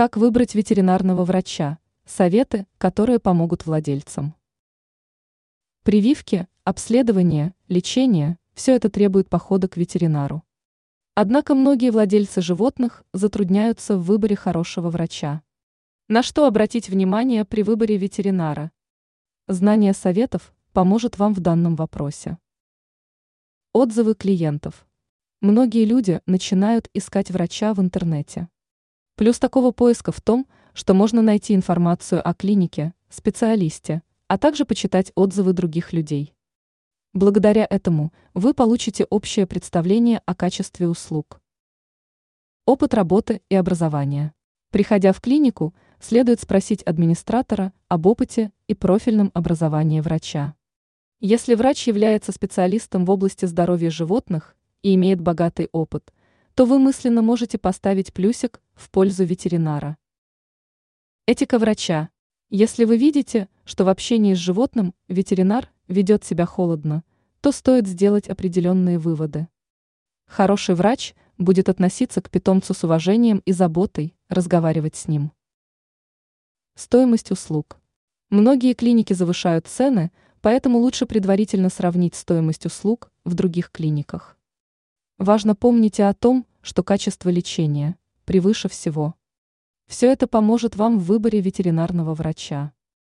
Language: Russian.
Как выбрать ветеринарного врача? Советы, которые помогут владельцам. Прививки, обследование, лечение – все это требует похода к ветеринару. Однако многие владельцы животных затрудняются в выборе хорошего врача. На что обратить внимание при выборе ветеринара? Знание советов поможет вам в данном вопросе. Отзывы клиентов. Многие люди начинают искать врача в интернете. Плюс такого поиска в том, что можно найти информацию о клинике, специалисте, а также почитать отзывы других людей. Благодаря этому вы получите общее представление о качестве услуг. Опыт работы и образования. Приходя в клинику, следует спросить администратора об опыте и профильном образовании врача. Если врач является специалистом в области здоровья животных и имеет богатый опыт, то вы мысленно можете поставить плюсик в пользу ветеринара. Этика врача. Если вы видите, что в общении с животным ветеринар ведет себя холодно, то стоит сделать определенные выводы. Хороший врач будет относиться к питомцу с уважением и заботой, разговаривать с ним. Стоимость услуг. Многие клиники завышают цены, поэтому лучше предварительно сравнить стоимость услуг в других клиниках. Важно помнить о том, что качество лечения превыше всего. Все это поможет вам в выборе ветеринарного врача.